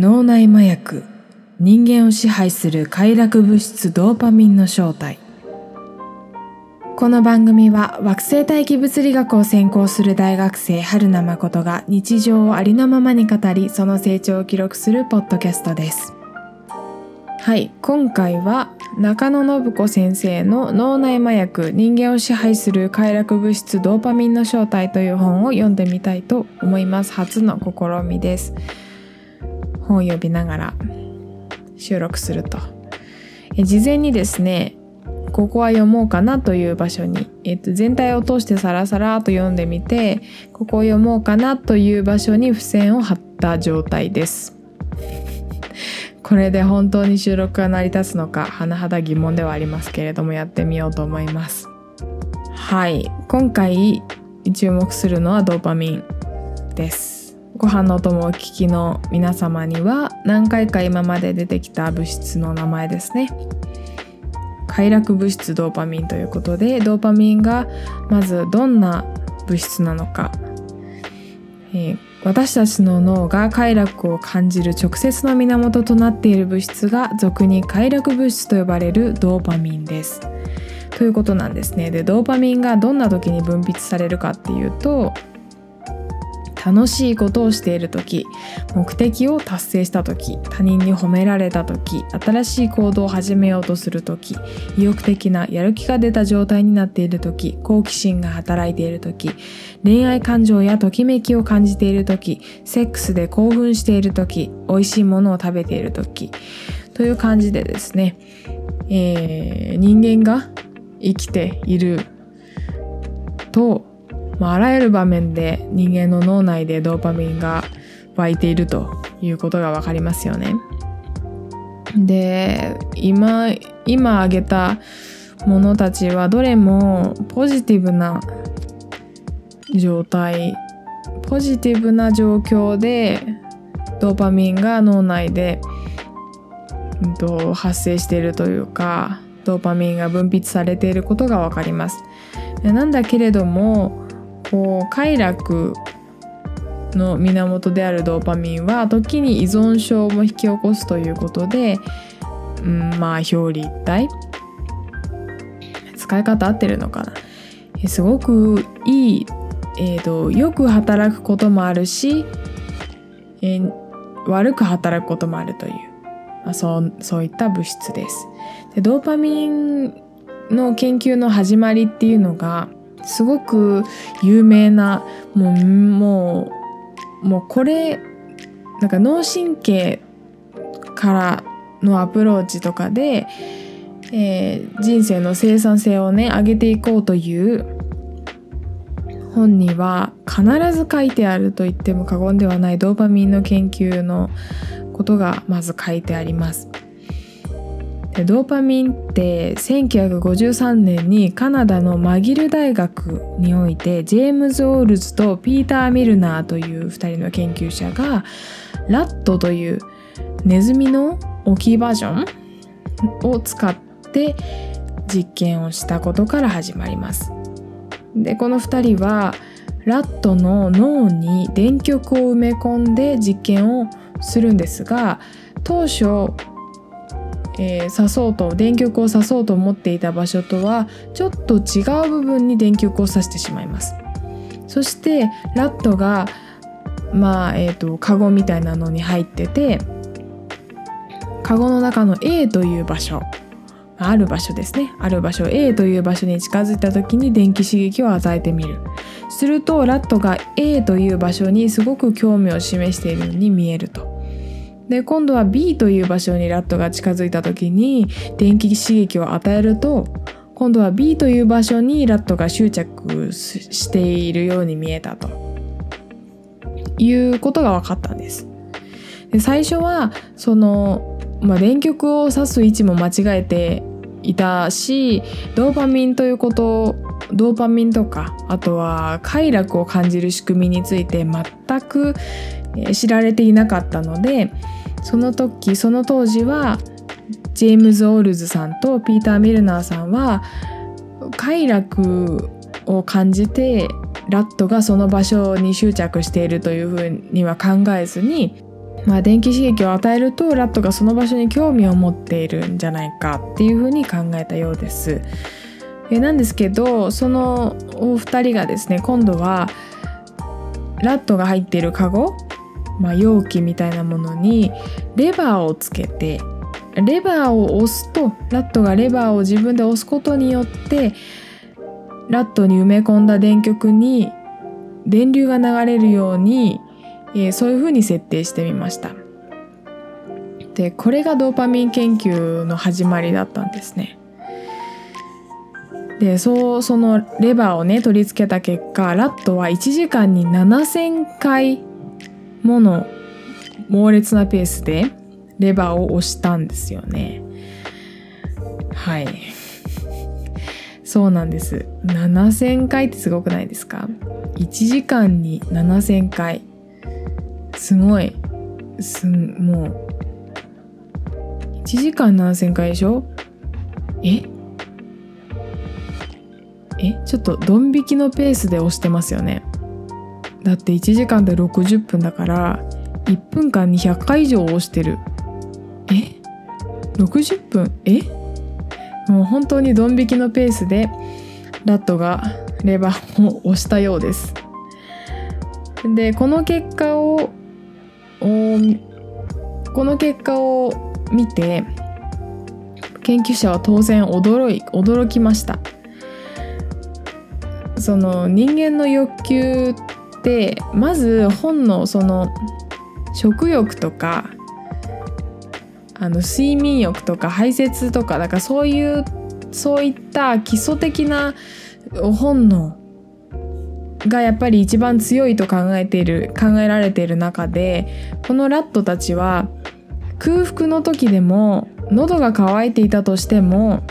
脳内麻薬人間を支配する快楽物質ドーパミンの正体。この番組は惑星大気物理学を専攻する大学生春名誠が日常をありのままに語りその成長を記録するポッドキャストです。はい今回は中野信子先生の脳内麻薬人間を支配する快楽物質ドーパミンの正体という本を読んでみたいと思います。初の試みです。本を読みながら収録すると。え事前にですねここは読もうかなという場所に、えっと、全体を通してサラサラと読んでみてここを読もうかなという場所に付箋を貼った状態です。これで本当に収録が成り立つのか甚だ疑問ではありますけれどもやってみようと思います。はい。今回注目するのはドーパミンです。ご飯のお供を聞きの皆様には何回か今まで出てきた物質の名前ですね快楽物質ドーパミンということでドーパミンがまずどんな物質なのか、えー、私たちの脳が快楽を感じる直接の源となっている物質が俗に快楽物質と呼ばれるドーパミンです。ということなんですね。でドーパミンがどんな時に分泌されるかっていうと楽しいことをしている時目的を達成した時他人に褒められた時新しい行動を始めようとする時意欲的なやる気が出た状態になっている時好奇心が働いている時恋愛感情やときめきを感じている時セックスで興奮している時美味しいものを食べている時という感じでですね、えー、人間が生きているとまあ、あらゆる場面で人間の脳内でドーパミンが湧いているということが分かりますよね。で今今挙げたものたちはどれもポジティブな状態ポジティブな状況でドーパミンが脳内で、うん、と発生しているというかドーパミンが分泌されていることが分かります。なんだけれどもこう快楽の源であるドーパミンは時に依存症も引き起こすということで、うん、まあ表裏一体使い方合ってるのかな。すごくいい、えーと、よく働くこともあるし、えー、悪く働くこともあるという、まあ、そうそういった物質です。でドーパミンの研究の始まりっていうのがすごく有名なもうもうもうこれなんか脳神経からのアプローチとかで、えー、人生の生産性をね上げていこうという本には必ず書いてあると言っても過言ではないドーパミンの研究のことがまず書いてあります。ドーパミンって1953年にカナダのマギル大学においてジェームズ・オールズとピーター・ミルナーという2人の研究者がラットというネズミの大きいバージョンを使って実験をしたことから始まります。でこの2人はラットの脳に電極を埋め込んで実験をするんですが当初えー、刺そうと電極を刺そうと思っていた場所とはちょっと違う部分に電極を刺してしまいます。そしてラットがまあえっ、ー、とカゴみたいなのに入っててカゴの中の A という場所ある場所ですね。ある場所 A という場所に近づいた時に電気刺激を与えてみる。するとラットが A という場所にすごく興味を示しているように見えると。で今度は B という場所にラットが近づいた時に電気刺激を与えると今度は B という場所にラットが執着しているように見えたということが分かったんです。で最初はその、まあ、電極を刺す位置も間違えていたしドーパミンということドーパミンとかあとは快楽を感じる仕組みについて全く知られていなかったのでその時その当時はジェームズ・オールズさんとピーター・ミルナーさんは快楽を感じてラットがその場所に執着しているというふうには考えずにまあ、電気刺激を与えるとラットがその場所に興味を持っているんじゃないかっていうふうに考えたようです。えなんですけどそのお二人がですね今度はラットが入っているカゴ、まあ、容器みたいなものにレバーをつけてレバーを押すとラットがレバーを自分で押すことによってラットに埋め込んだ電極に電流が流れるように、えー、そういうふうに設定してみました。でこれがドーパミン研究の始まりだったんですね。でそうそのレバーをね取り付けた結果ラットは1時間に7,000回もの猛烈なペースでレバーを押したんですよね。はい。そうなんです。7,000回ってすごくないですか？1時間に7,000回。すごい。すんもう。1時間7,000回でしょ？え？え？ちょっとドン引きのペースで押してますよね。だって1時間で60分だから1分間に100回以上押してる。え？60分？え？もう本当にドン引きのペースでラットがレバーを押したようです。でこの結果をこの結果を見て研究者は当然驚い驚きました。その人間の欲求ってまず本のその食欲とかあの睡眠欲とか排泄とかだからそういうそういった基礎的な本能がやっぱり一番強いと考えている考えられている中でこのラットたちは空腹の時でも喉が渇いていたとしても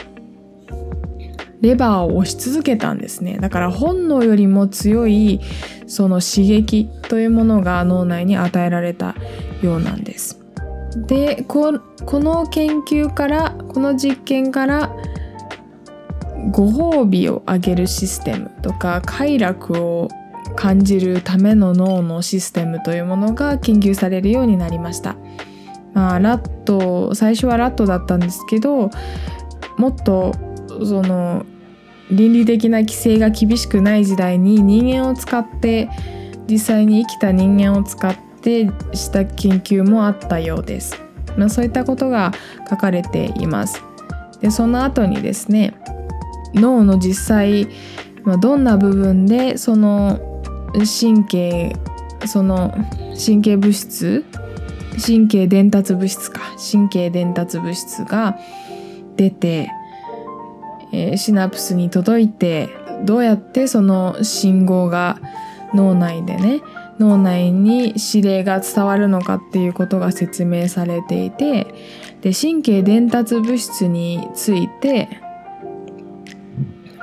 レバーを押し続けたんですねだから本能よりも強いその刺激というものが脳内に与えられたようなんですでこの研究からこの実験からご褒美をあげるシステムとか快楽を感じるための脳のシステムというものが研究されるようになりました。まあ、ラット最初はラットだったんですけどもっとその倫理的な規制が厳しくない時代に人間を使って実際に生きた人間を使ってした研究もあったようです。まあ、そういったことが書かれています。でその後にですね脳の実際、まあ、どんな部分でその神経その神経物質神経伝達物質か神経伝達物質が出て、えー、シナプスに届いてどうやってその信号が脳内でね脳内に指令が伝わるのかっていうことが説明されていてで神経伝達物質について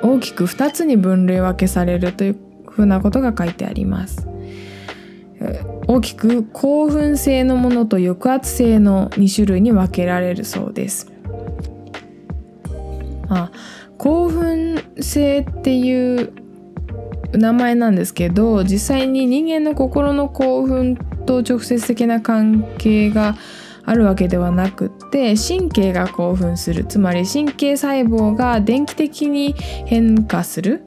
大きく2つに分類分けされるというふうなことが書いてあります。大きく興奮性のものと抑圧性の2種類に分けられるそうです。性っていう名前なんですけど実際に人間の心の興奮と直接的な関係があるわけではなくて神経が興奮するつまり神経細胞が電気的に変化する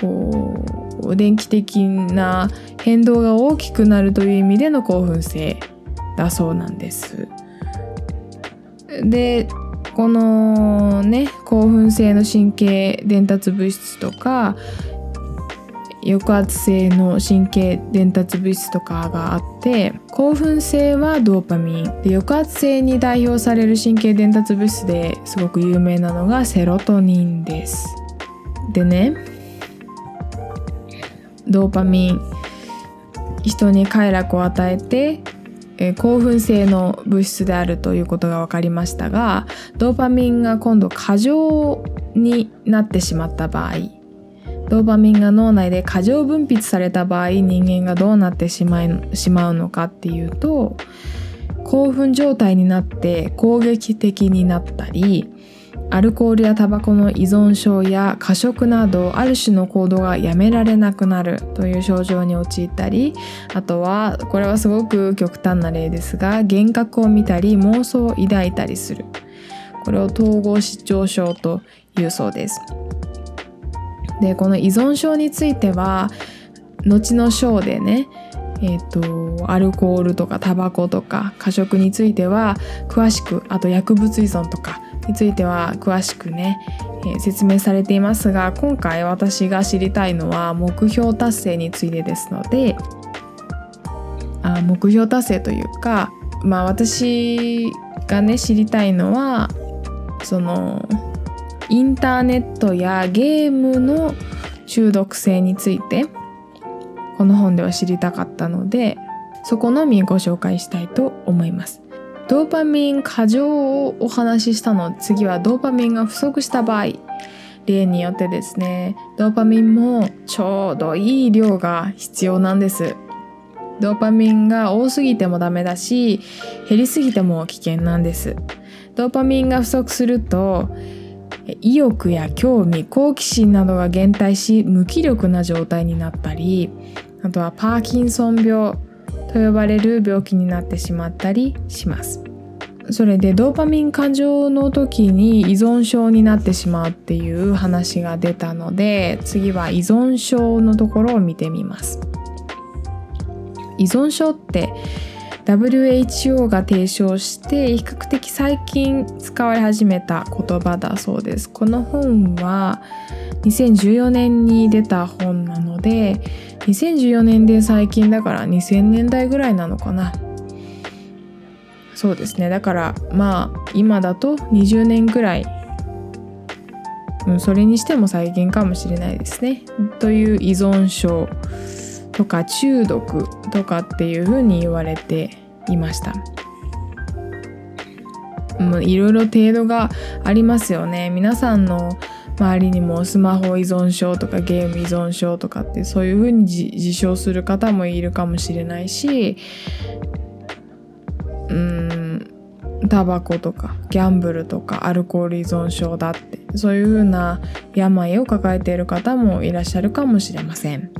こう電気的な変動が大きくなるという意味での興奮性だそうなんです。でこのね興奮性の神経伝達物質とか抑圧性の神経伝達物質とかがあって興奮性はドーパミン。で抑圧性に代表される神経伝達物質ですごく有名なのがセロトニンです。でねドーパミン人に快楽を与えてえ興奮性の物質であるということが分かりましたがドーパミンが今度過剰になってしまった場合ドーパミンが脳内で過剰分泌された場合人間がどうなってしまいしまうのかっていうと興奮状態になって攻撃的になったりアルコールやタバコの依存症や過食などある種の行動がやめられなくなるという症状に陥ったりあとはこれはすごく極端な例ですが幻覚を見たり妄想を抱いたりする。これを統合失調症というそうです。でこの依存症については後の章でねえーと、アルコールとかタバコとか過食については詳しくあと薬物依存とかについては詳しくね、え、説明されていますが今回私が知りたいのは目標達成についてですのであ目標達成というかまあ私がね知りたいのはそのインターネットやゲームの中毒性についてこの本では知りたかったのでそこのみご紹介したいと思います。ドーパミン過剰をお話ししたの次はドーパミンが不足した場合。例によってですねドーパミンもちょうどいい量が必要なんです。ドーパミンが多すぎてもダメだし減りすぎても危険なんです。ドーパミンが不足すると意欲や興味好奇心などが減退し無気力な状態になったりあとはパーキンソン病と呼ばれる病気になってしまったりします。それでドーパミン過剰の時に依存症になってしまうっていう話が出たので次は依存症のところを見てみます。依存症って WHO が提唱して比較的最近使われ始めた言葉だそうです。この本は2014年に出た本なので2014年で最近だから2000年代ぐらいなのかな。そうですね。だからまあ今だと20年ぐらい、うん、それにしても最近かもしれないですね。という依存症とか中毒とかっていうふうに言われていました。いろいろ程度がありますよね。皆さんの周りにもスマホ依存症とかゲーム依存症とかってそういうふうに自称する方もいるかもしれないしうんタバコとかギャンブルとかアルコール依存症だってそういうふうな病を抱えている方もいらっしゃるかもしれません。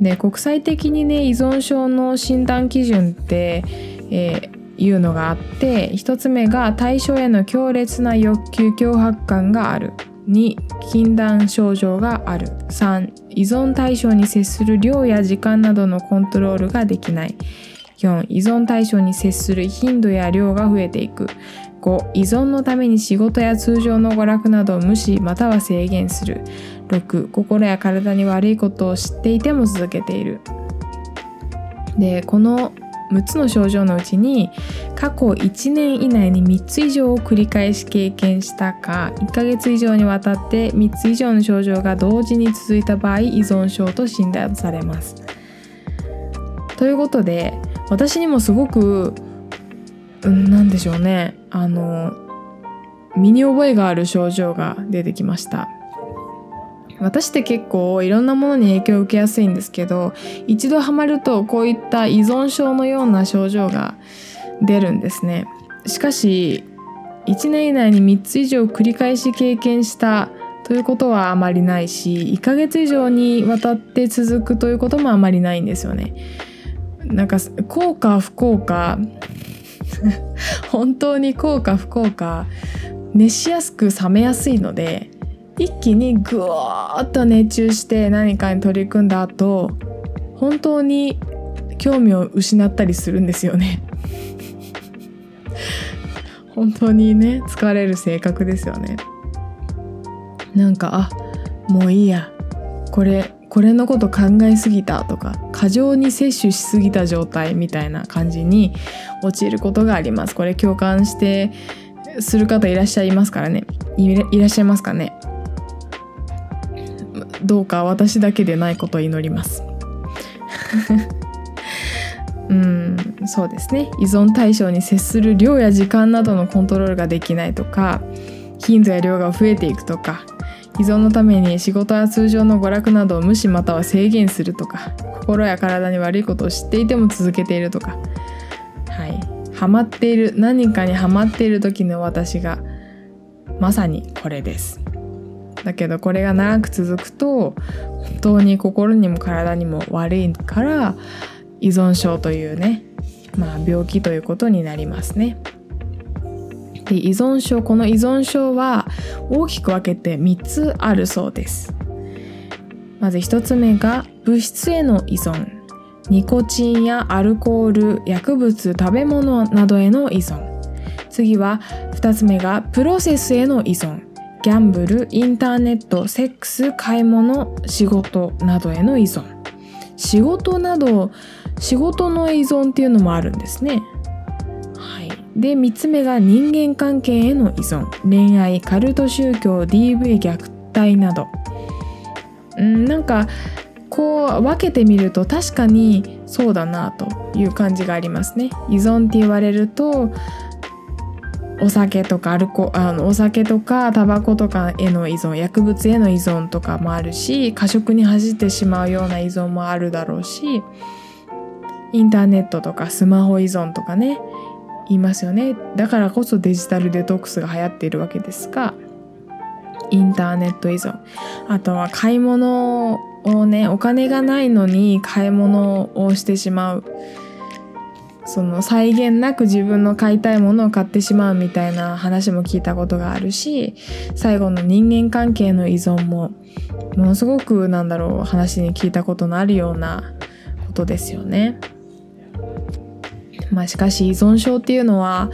で国際的にね依存症の診断基準って、えーいうのがあって1つ目が対象への強烈な欲求脅迫感がある2禁断症状がある。3依存対象に接する量や時間などのコントロールができない。4依存対象に接する頻度や量が増えていく。5依存のために仕事や通常の娯楽などを無視または制限する。6心や体に悪いことを知っていても続けている。でこの6つの症状のうちに過去1年以内に3つ以上を繰り返し経験したか1ヶ月以上にわたって3つ以上の症状が同時に続いた場合依存症と診断されます。ということで私にもすごく何でしょうねあの身に覚えがある症状が出てきました。私って結構いろんなものに影響を受けやすいんですけど一度ハマるとこういった依存症のような症状が出るんですね。しかし1年以内に3つ以上繰り返し経験したということはあまりないし1ヶ月以上にわたって続くということもあまりないんですよね。なんか効果不効果 本当に効果不効果熱しやすく冷めやすいので一気にぐわーっと熱中して何かに取り組んだ後本当に興味を失ったりするんですよね。本当にね疲れる性格ですよね。なんかあもういいや。これこれのこと考えすぎた。とか過剰に摂取しすぎた状態。みたいな感じに陥ることがあります。これ共感してする方いらっしゃいますからね。いらっしゃいますかね。どうか私だけでないことを祈ります。うんそうですね。依存対象に接する量や時間などのコントロールができないとか頻度や量が増えていくとか依存のために仕事や通常の娯楽などを無視または制限するとか心や体に悪いことを知っていても続けているとか。はい。ハマっている何かにハマっている時の私がまさにこれです。だけどこれが長く続くと本当に心にも体にも悪いから依存症というねまあ病気ということになりますね。で依存症この依存症は大きく分けて3つあるそうです。まず1つ目が物質への依存。ニコチンやアルコール薬物食べ物などへの依存。次は2つ目がプロセスへの依存。ギャンブルインターネットセックス買い物仕事などへの依存。仕事など仕事の依存っていうのもあるんですね。はい。で3つ目が人間関係への依存。恋愛カルト宗教 DV 虐待など。うんなんかこう分けてみると確かにそうだなという感じがありますね。依存って言われるとお酒とかアルコあのお酒とかタバコとかへの依存薬物への依存とかもあるし過食に走ってしまうような依存もあるだろうしインターネットとかスマホ依存とかね言いますよね。だからこそデジタルデトックスが流行っているわけですがインターネット依存。あとは買い物をねお金がないのに買い物をしてしまう。その際限なく自分の買いたいものを買ってしまうみたいな話も聞いたことがあるし最後の人間関係の依存もものすごくなんだろう話に聞いたことのあるようなことですよね。まあ、しかし依存症っていうのは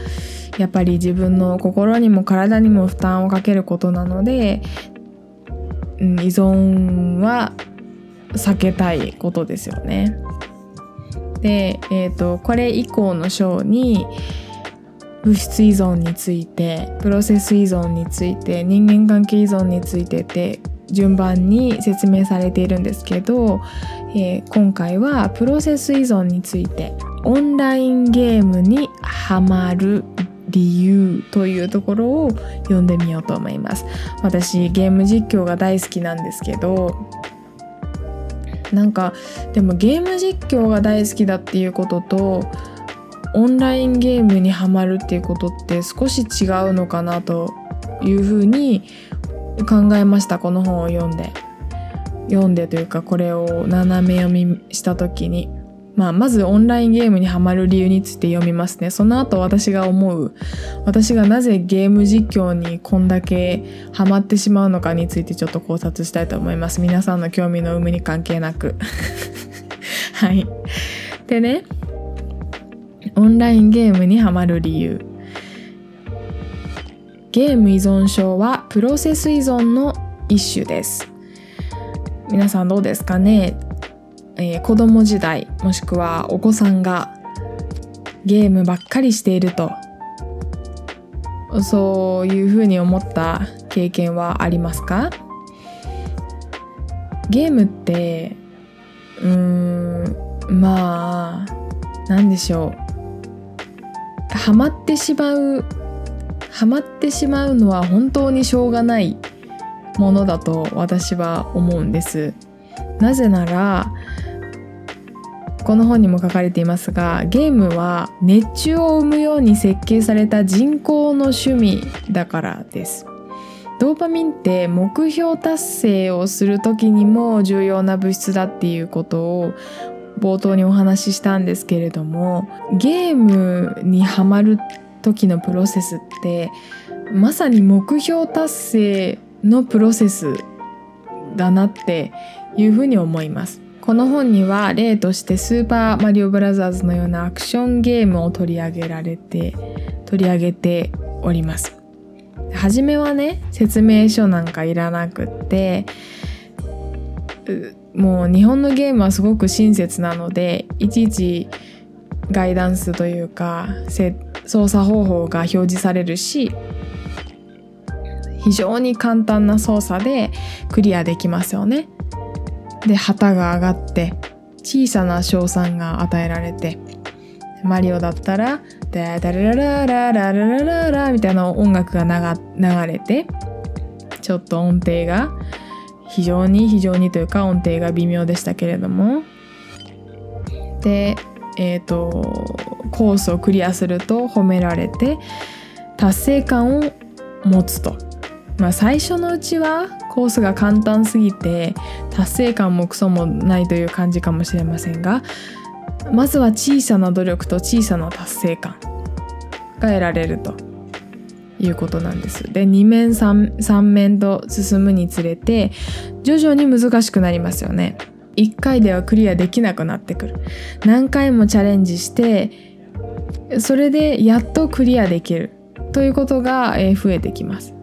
やっぱり自分の心にも体にも負担をかけることなので、うん、依存は避けたいことですよね。で、えーと、これ以降の章に物質依存についてプロセス依存について人間関係依存についてって順番に説明されているんですけど、えー、今回はプロセス依存についてオンラインゲームにハマる理由というところを読んでみようと思います。私ゲーム実況が大好きなんですけどなんかでもゲーム実況が大好きだっていうこととオンラインゲームにはまるっていうことって少し違うのかなというふうに考えましたこの本を読んで。読んでというかこれを斜め読みした時に。まあ、まずオンラインゲームにハマる理由について読みますね。その後私が思う、私がなぜゲーム実況にこんだけハマってしまうのかについてちょっと考察したいと思います。皆さんの興味の有無に関係なく。はい。でね、オンラインゲームにハマる理由。ゲーム依存症はプロセス依存の一種です。皆さんどうですかね？えー、子供時代もしくはお子さんがゲームばっかりしているとそういうふうに思った経験はありますか？ゲームってうーんまあ何でしょう。ハマってしまうハマってしまうのは本当にしょうがないものだと私は思うんです。なぜならこの本にも書かれていますがゲームは熱中を生むように設計された人工の趣味だからです。ドーパミンって目標達成をする時にも重要な物質だっていうことを冒頭にお話ししたんですけれどもゲームにはまる時のプロセスってまさに目標達成のプロセスだなっていうふうに思います。この本には例としてスーパーマリオブラザーズのようなアクションゲームを取り上げられて取り上げております初めはね説明書なんかいらなくってもう日本のゲームはすごく親切なのでいちいちガイダンスというか操作方法が表示されるし非常に簡単な操作でクリアできますよね。で旗が上がって小さな賞賛が与えられてマリオだったら「ダダララララララララ」みたいな音楽が流れてちょっと音程が非常に非常にというか音程が微妙でしたけれども。でえっ、ー、とコースをクリアすると褒められて達成感を持つと。まあ最初のうちはコースが簡単すぎて達成感もクソもないという感じかもしれませんがまずは小さな努力と小さな達成感が得られるということなんです。で2面 3, 3面と進むにつれて徐々に難しくなりますよね。1回ではクリアできなくなってくる。何回もチャレンジしてそれでやっとクリアできるということが増えてきます。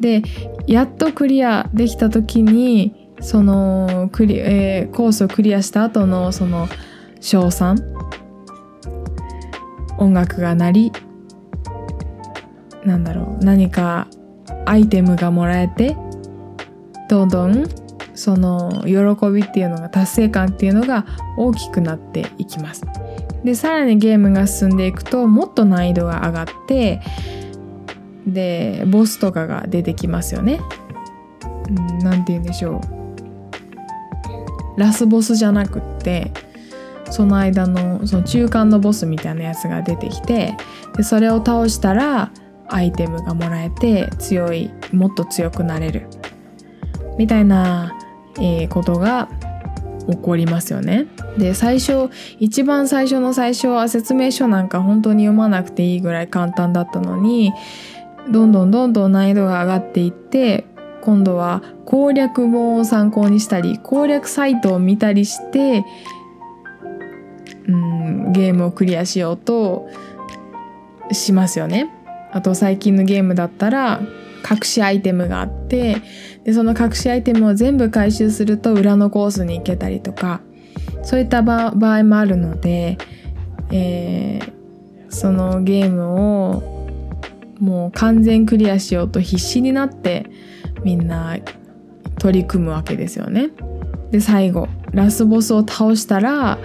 でやっとクリアできた時にそのクリ、えー、コースをクリアした後のその称賛音楽が鳴りなんだろう何かアイテムがもらえてどんどんその喜びっていうのが達成感っていうのが大きくなっていきます。でさらにゲームが進んでいくともっと難易度が上がってでボスとかが出てきますよね。何、うん、て言うんでしょうラスボスじゃなくってその間のその中間のボスみたいなやつが出てきてでそれを倒したらアイテムがもらえて強いもっと強くなれるみたいな、えー、ことが起こりますよね。で最初一番最初の最初は説明書なんか本当に読まなくていいぐらい簡単だったのにどんどんどんどん難易度が上がっていって今度は攻略本を参考にしたり攻略サイトを見たりして、うん、ゲームをクリアしようとしますよね。あと最近のゲームだったら隠しアイテムがあってでその隠しアイテムを全部回収すると裏のコースに行けたりとかそういった場合もあるので、えー、そのゲームをもう完全クリアしようと必死になってみんな取り組むわけですよね。で最後ラスボスを倒したら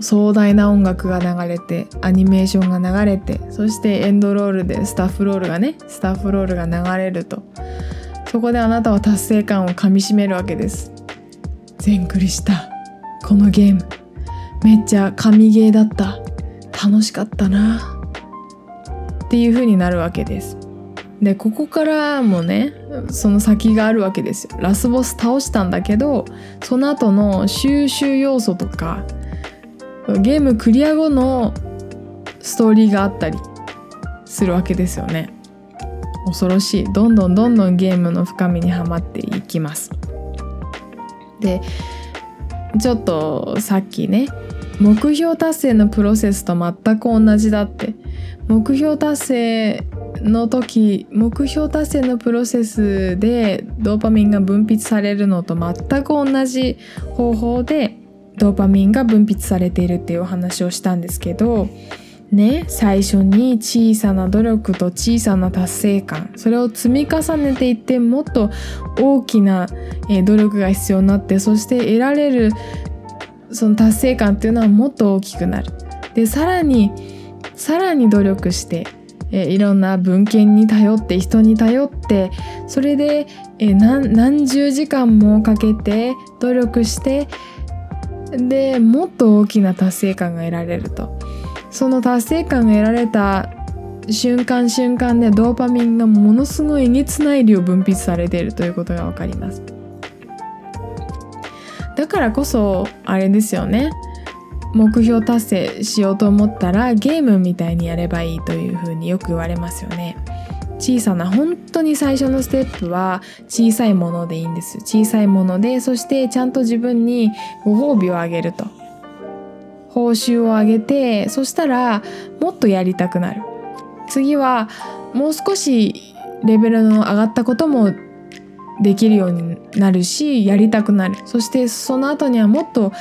壮大な音楽が流れてアニメーションが流れてそしてエンドロールでスタッフロールがねスタッフロールが流れると。そこであなたは達成感をかみしめるわけです。全クリした。このゲーム。めっちゃ神ゲーだった。楽しかったな。っていう風になるわけです。でここからもねその先があるわけですよ。ラスボス倒したんだけどその後の収集要素とかゲームクリア後のストーリーがあったりするわけですよね。恐ろしい。どんどんどんどんゲームの深みにはまっていきます。でちょっとさっきね目標達成のプロセスと全く同じだって。目標達成の時目標達成のプロセスでドーパミンが分泌されるのと全く同じ方法でドーパミンが分泌されているっていうお話をしたんですけどね最初に小さな努力と小さな達成感それを積み重ねていってもっと大きな努力が必要になってそして得られるその達成感っていうのはもっと大きくなる。でさらにさらに努力してえいろんな文献に頼って人に頼ってそれでえ何十時間もかけて努力してでもっと大きな達成感が得られると。その達成感が得られた瞬間瞬間でドーパミンがものすごいえげつない量分泌されているということが分かります。だからこそあれですよね。目標達成しようと思ったらゲームみたいにやればいいというふうによく言われますよね。小さな本当に最初のステップは小さいものでいいんです小さいものでそしてちゃんと自分にご褒美をあげると。報酬をあげてそしたらもっとやりたくなる。次はもう少しレベルの上がったこともできるようになるしやりたくなる。そしてその後にはもっと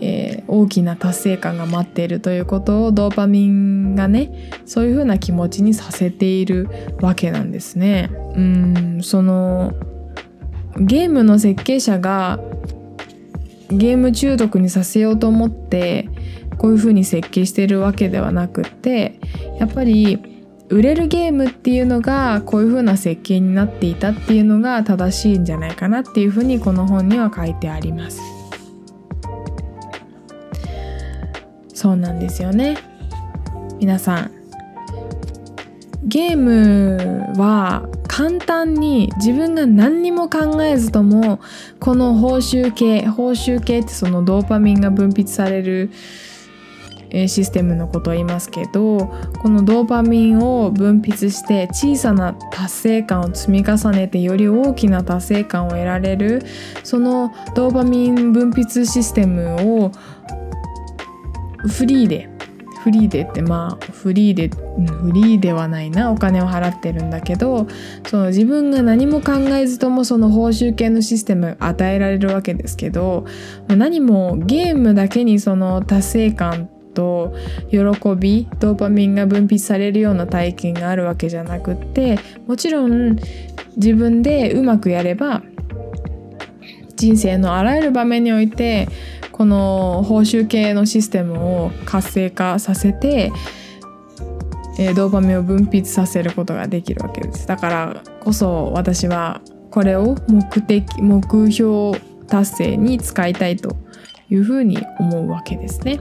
えー、大きな達成感が待っているということをドーパミンがねそういう風な気持ちにさせているわけなんですね。うんそのゲームの設計者がゲーム中毒にさせようと思ってこういう風に設計してるわけではなくてやっぱり売れるゲームっていうのがこういう風な設計になっていたっていうのが正しいんじゃないかなっていう風にこの本には書いてあります。そうなんですよね。皆さん。ゲームは簡単に自分が何にも考えずともこの報酬系報酬系ってそのドーパミンが分泌されるシステムのことを言いますけどこのドーパミンを分泌して小さな達成感を積み重ねてより大きな達成感を得られるそのドーパミン分泌システムをフリーでフリーでってまあフリーでフリーではないなお金を払ってるんだけどその自分が何も考えずともその報酬系のシステム与えられるわけですけど何もゲームだけにその達成感と喜びドーパミンが分泌されるような体験があるわけじゃなくってもちろん自分でうまくやれば人生のあらゆる場面においてこの報酬系のシステムを活性化させて、えー、ドーパミンを分泌させることができるわけですだからこそ私はこれを目的目標達成に使いたいというふうに思うわけですね。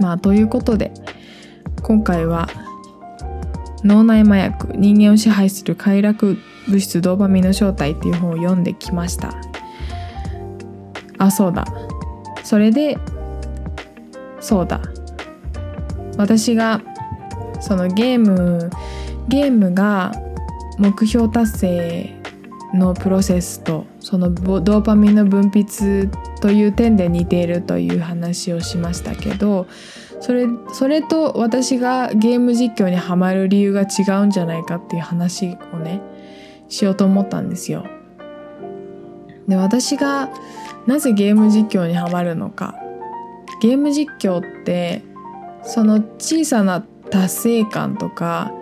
まあということで今回は脳内麻薬人間を支配する快楽物質ドーパミンの正体っていう本を読んできました。あそうだ。それでそうだ。私がそのゲームゲームが目標達成のプロセスとそのドーパミンの分泌という点で似ているという話をしましたけどそれそれと私がゲーム実況にはまる理由が違うんじゃないかっていう話をねしようと思ったんですよ。で私がなぜゲーム実況にはまるのかゲーム実況ってその小さな達成感とか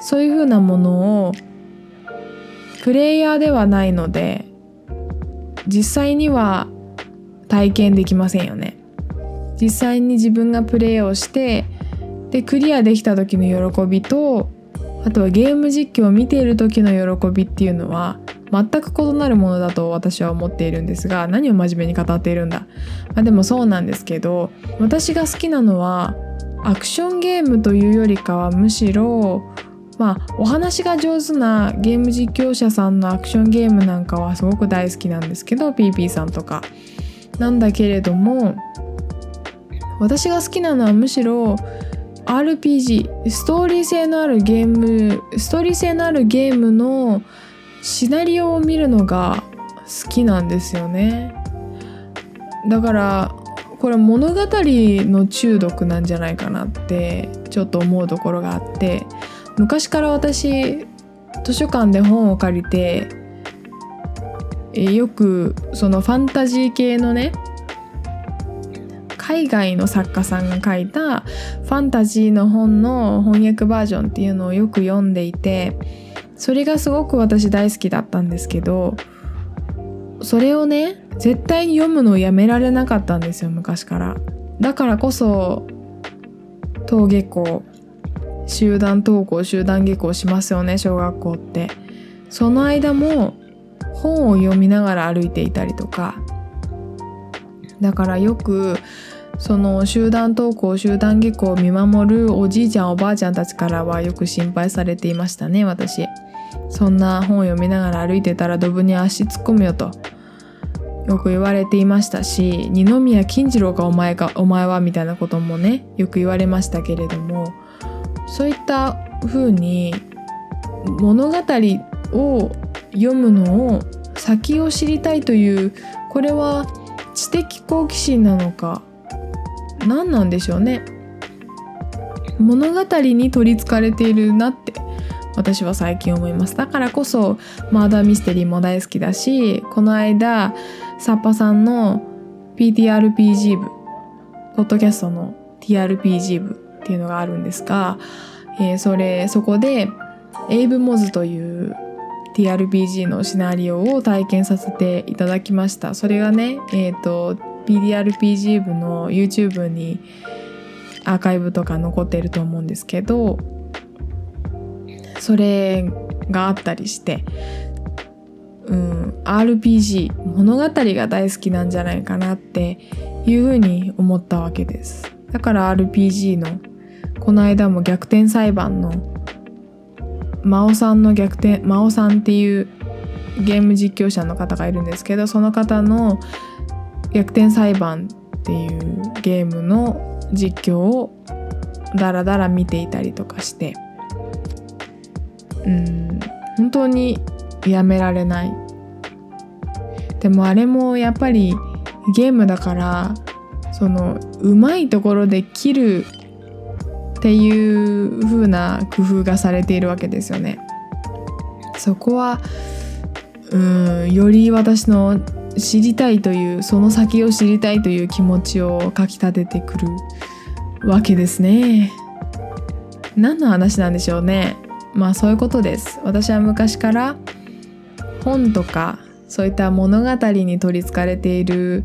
そういうふうなものをプレイヤーではないので実際には体験できませんよね実際に自分がプレイをしてでクリアできた時の喜びとあとはゲーム実況を見ている時の喜びっていうのは全く異なるものだと私は思っているんですが何を真面目に語っているんだ、まあ、でもそうなんですけど私が好きなのはアクションゲームというよりかはむしろまあお話が上手なゲーム実況者さんのアクションゲームなんかはすごく大好きなんですけど PP さんとか。なんだけれども私が好きなのはむしろ RPG ストーリー性のあるゲームストーリー性のあるゲームのシナリオを見るのが好きなんですよね。だからこれ物語の中毒なんじゃないかなってちょっと思うところがあって昔から私図書館で本を借りてよくそのファンタジー系のね海外の作家さんが書いたファンタジーの本の翻訳バージョンっていうのをよく読んでいてそれがすごく私大好きだったんですけどそれをね絶対に読むのをやめられなかったんですよ昔から。だからこそ登下校集団登校集団下校しますよね小学校って。その間も本を読みながら歩いていたりとか。だからよくその集団登校集団下校を見守るおじいちゃんおばあちゃんたちからはよく心配されていましたね私。そんな本を読みながら歩いてたらドブに足突っ込むよと。よく言われていましたし二宮金次郎かお前かお前はみたいなこともねよく言われましたけれどもそういった風に物語を読むのを先を知りたいというこれは知的好奇心なのか何なんでしょうね。物語に取りつかれているなって私は最近思います。だからこそマーダーミステリーも大好きだしこの間サッパさんの PTRPG 部ポッドキャストの TRPG 部っていうのがあるんですが、えー、それそこでエイブ・モズという TRPG のシナリオを体験させていただきました。それがねえっ、ー、と PDRPG 部の YouTube にアーカイブとか残ってると思うんですけどそれがあったりしてうん RPG 物語が大好きなんじゃないかなっていうふうに思ったわけです。だから RPG のこの間も逆転裁判の真央さんの逆転真央さんっていうゲーム実況者の方がいるんですけどその方の逆転裁判っていうゲームの実況をダラダラ見ていたりとかして。うん。本当にやめられない。でもあれもやっぱりゲームだからそのうまいところで切るっていう風な工夫がされているわけですよね。そこはうんより私の知りたいというその先を知りたいという気持ちをかきたててくるわけですね。何の話なんでしょうね。まあそういうことです。私は昔から本とかそういった物語に取りつかれている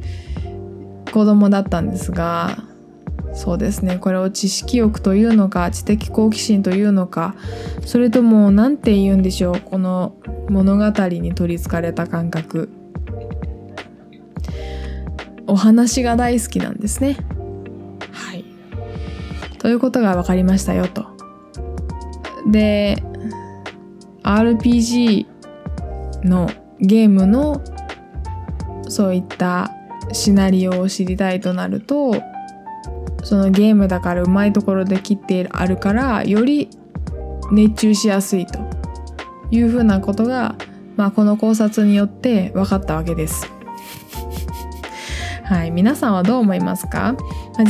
子供だったんですがそうですね。これを知識欲というのか知的好奇心というのかそれとも何て言うんでしょう。この物語に取りつかれた感覚。お話が大好きなんですね。はい。ということが分かりましたよと。で RPG のゲームのそういったシナリオを知りたいとなるとそのゲームだからうまいところで切ってあるからより熱中しやすいというふうなことが、まあ、この考察によって分かったわけです。はい、皆さんはどう思いますか、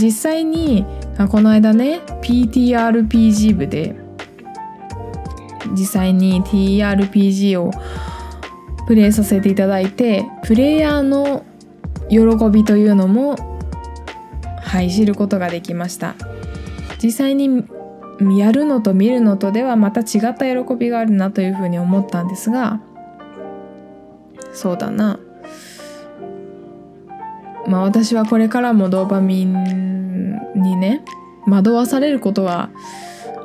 実際にこの間ね PTRPG 部で実際に TRPG をプレイさせていただいてプレイヤーの喜びというのもはい知ることができました。実際にやるのと見るのとではまた違った喜びがあるなというふうに思ったんですがそうだな。まあ私はこれからもドーパミンにね惑わされることが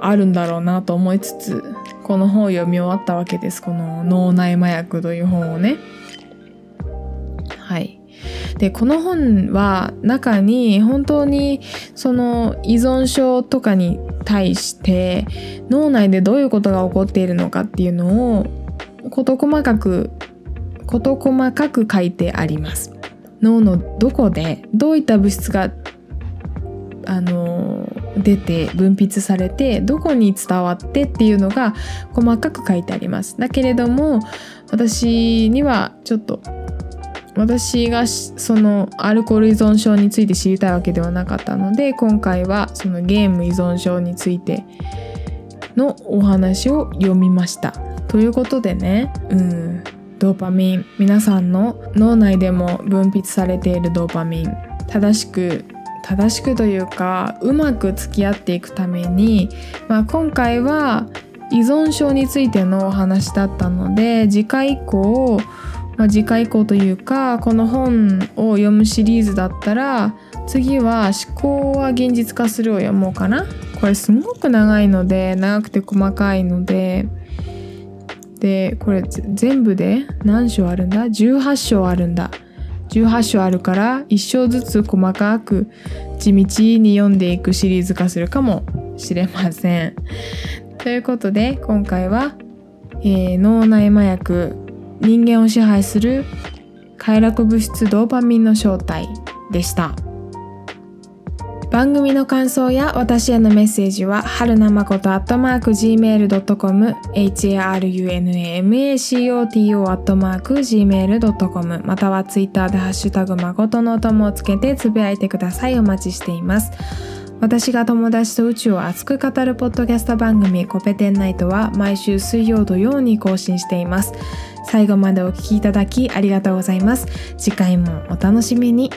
あるんだろうなと思いつつこの本を読み終わったわけです。この脳内麻薬という本をね。はい。でこの本は中に本当にその依存症とかに対して脳内でどういうことが起こっているのかっていうのを事細かく事細かく書いてあります。脳のどこでどういった物質があの出て分泌されてどこに伝わってっていうのが細かく書いてあります。だけれども私にはちょっと私がそのアルコール依存症について知りたいわけではなかったので今回はそのゲーム依存症についてのお話を読みました。ということでね。うん。ドーパミン。皆さんの脳内でも分泌されているドーパミン。正しく正しくというかうまく付き合っていくために、まあ、今回は依存症についてのお話だったので次回以降、まあ、次回以降というかこの本を読むシリーズだったら次は思考は現実化するを読もうかな。これすごく長いので長くて細かいのででこれ全部で何章あるんだ？18章あるんだ18章あるから1章ずつ細かく地道に読んでいくシリーズ化するかもしれません。ということで今回は、えー、脳内麻薬人間を支配する快楽物質ドーパミンの正体でした。番組の感想や私へのメッセージは、はるなまことアットマーク gmail.com、harunamacoto アットマーク gmail.com、またはツイッターでハッシュタグまことのお供をつけてつぶやいてください。お待ちしています。私が友達と宇宙を熱く語るポッドキャスト番組コペテンナイトは毎週水曜土曜に更新しています。最後までお聴きいただきありがとうございます。次回もお楽しみに。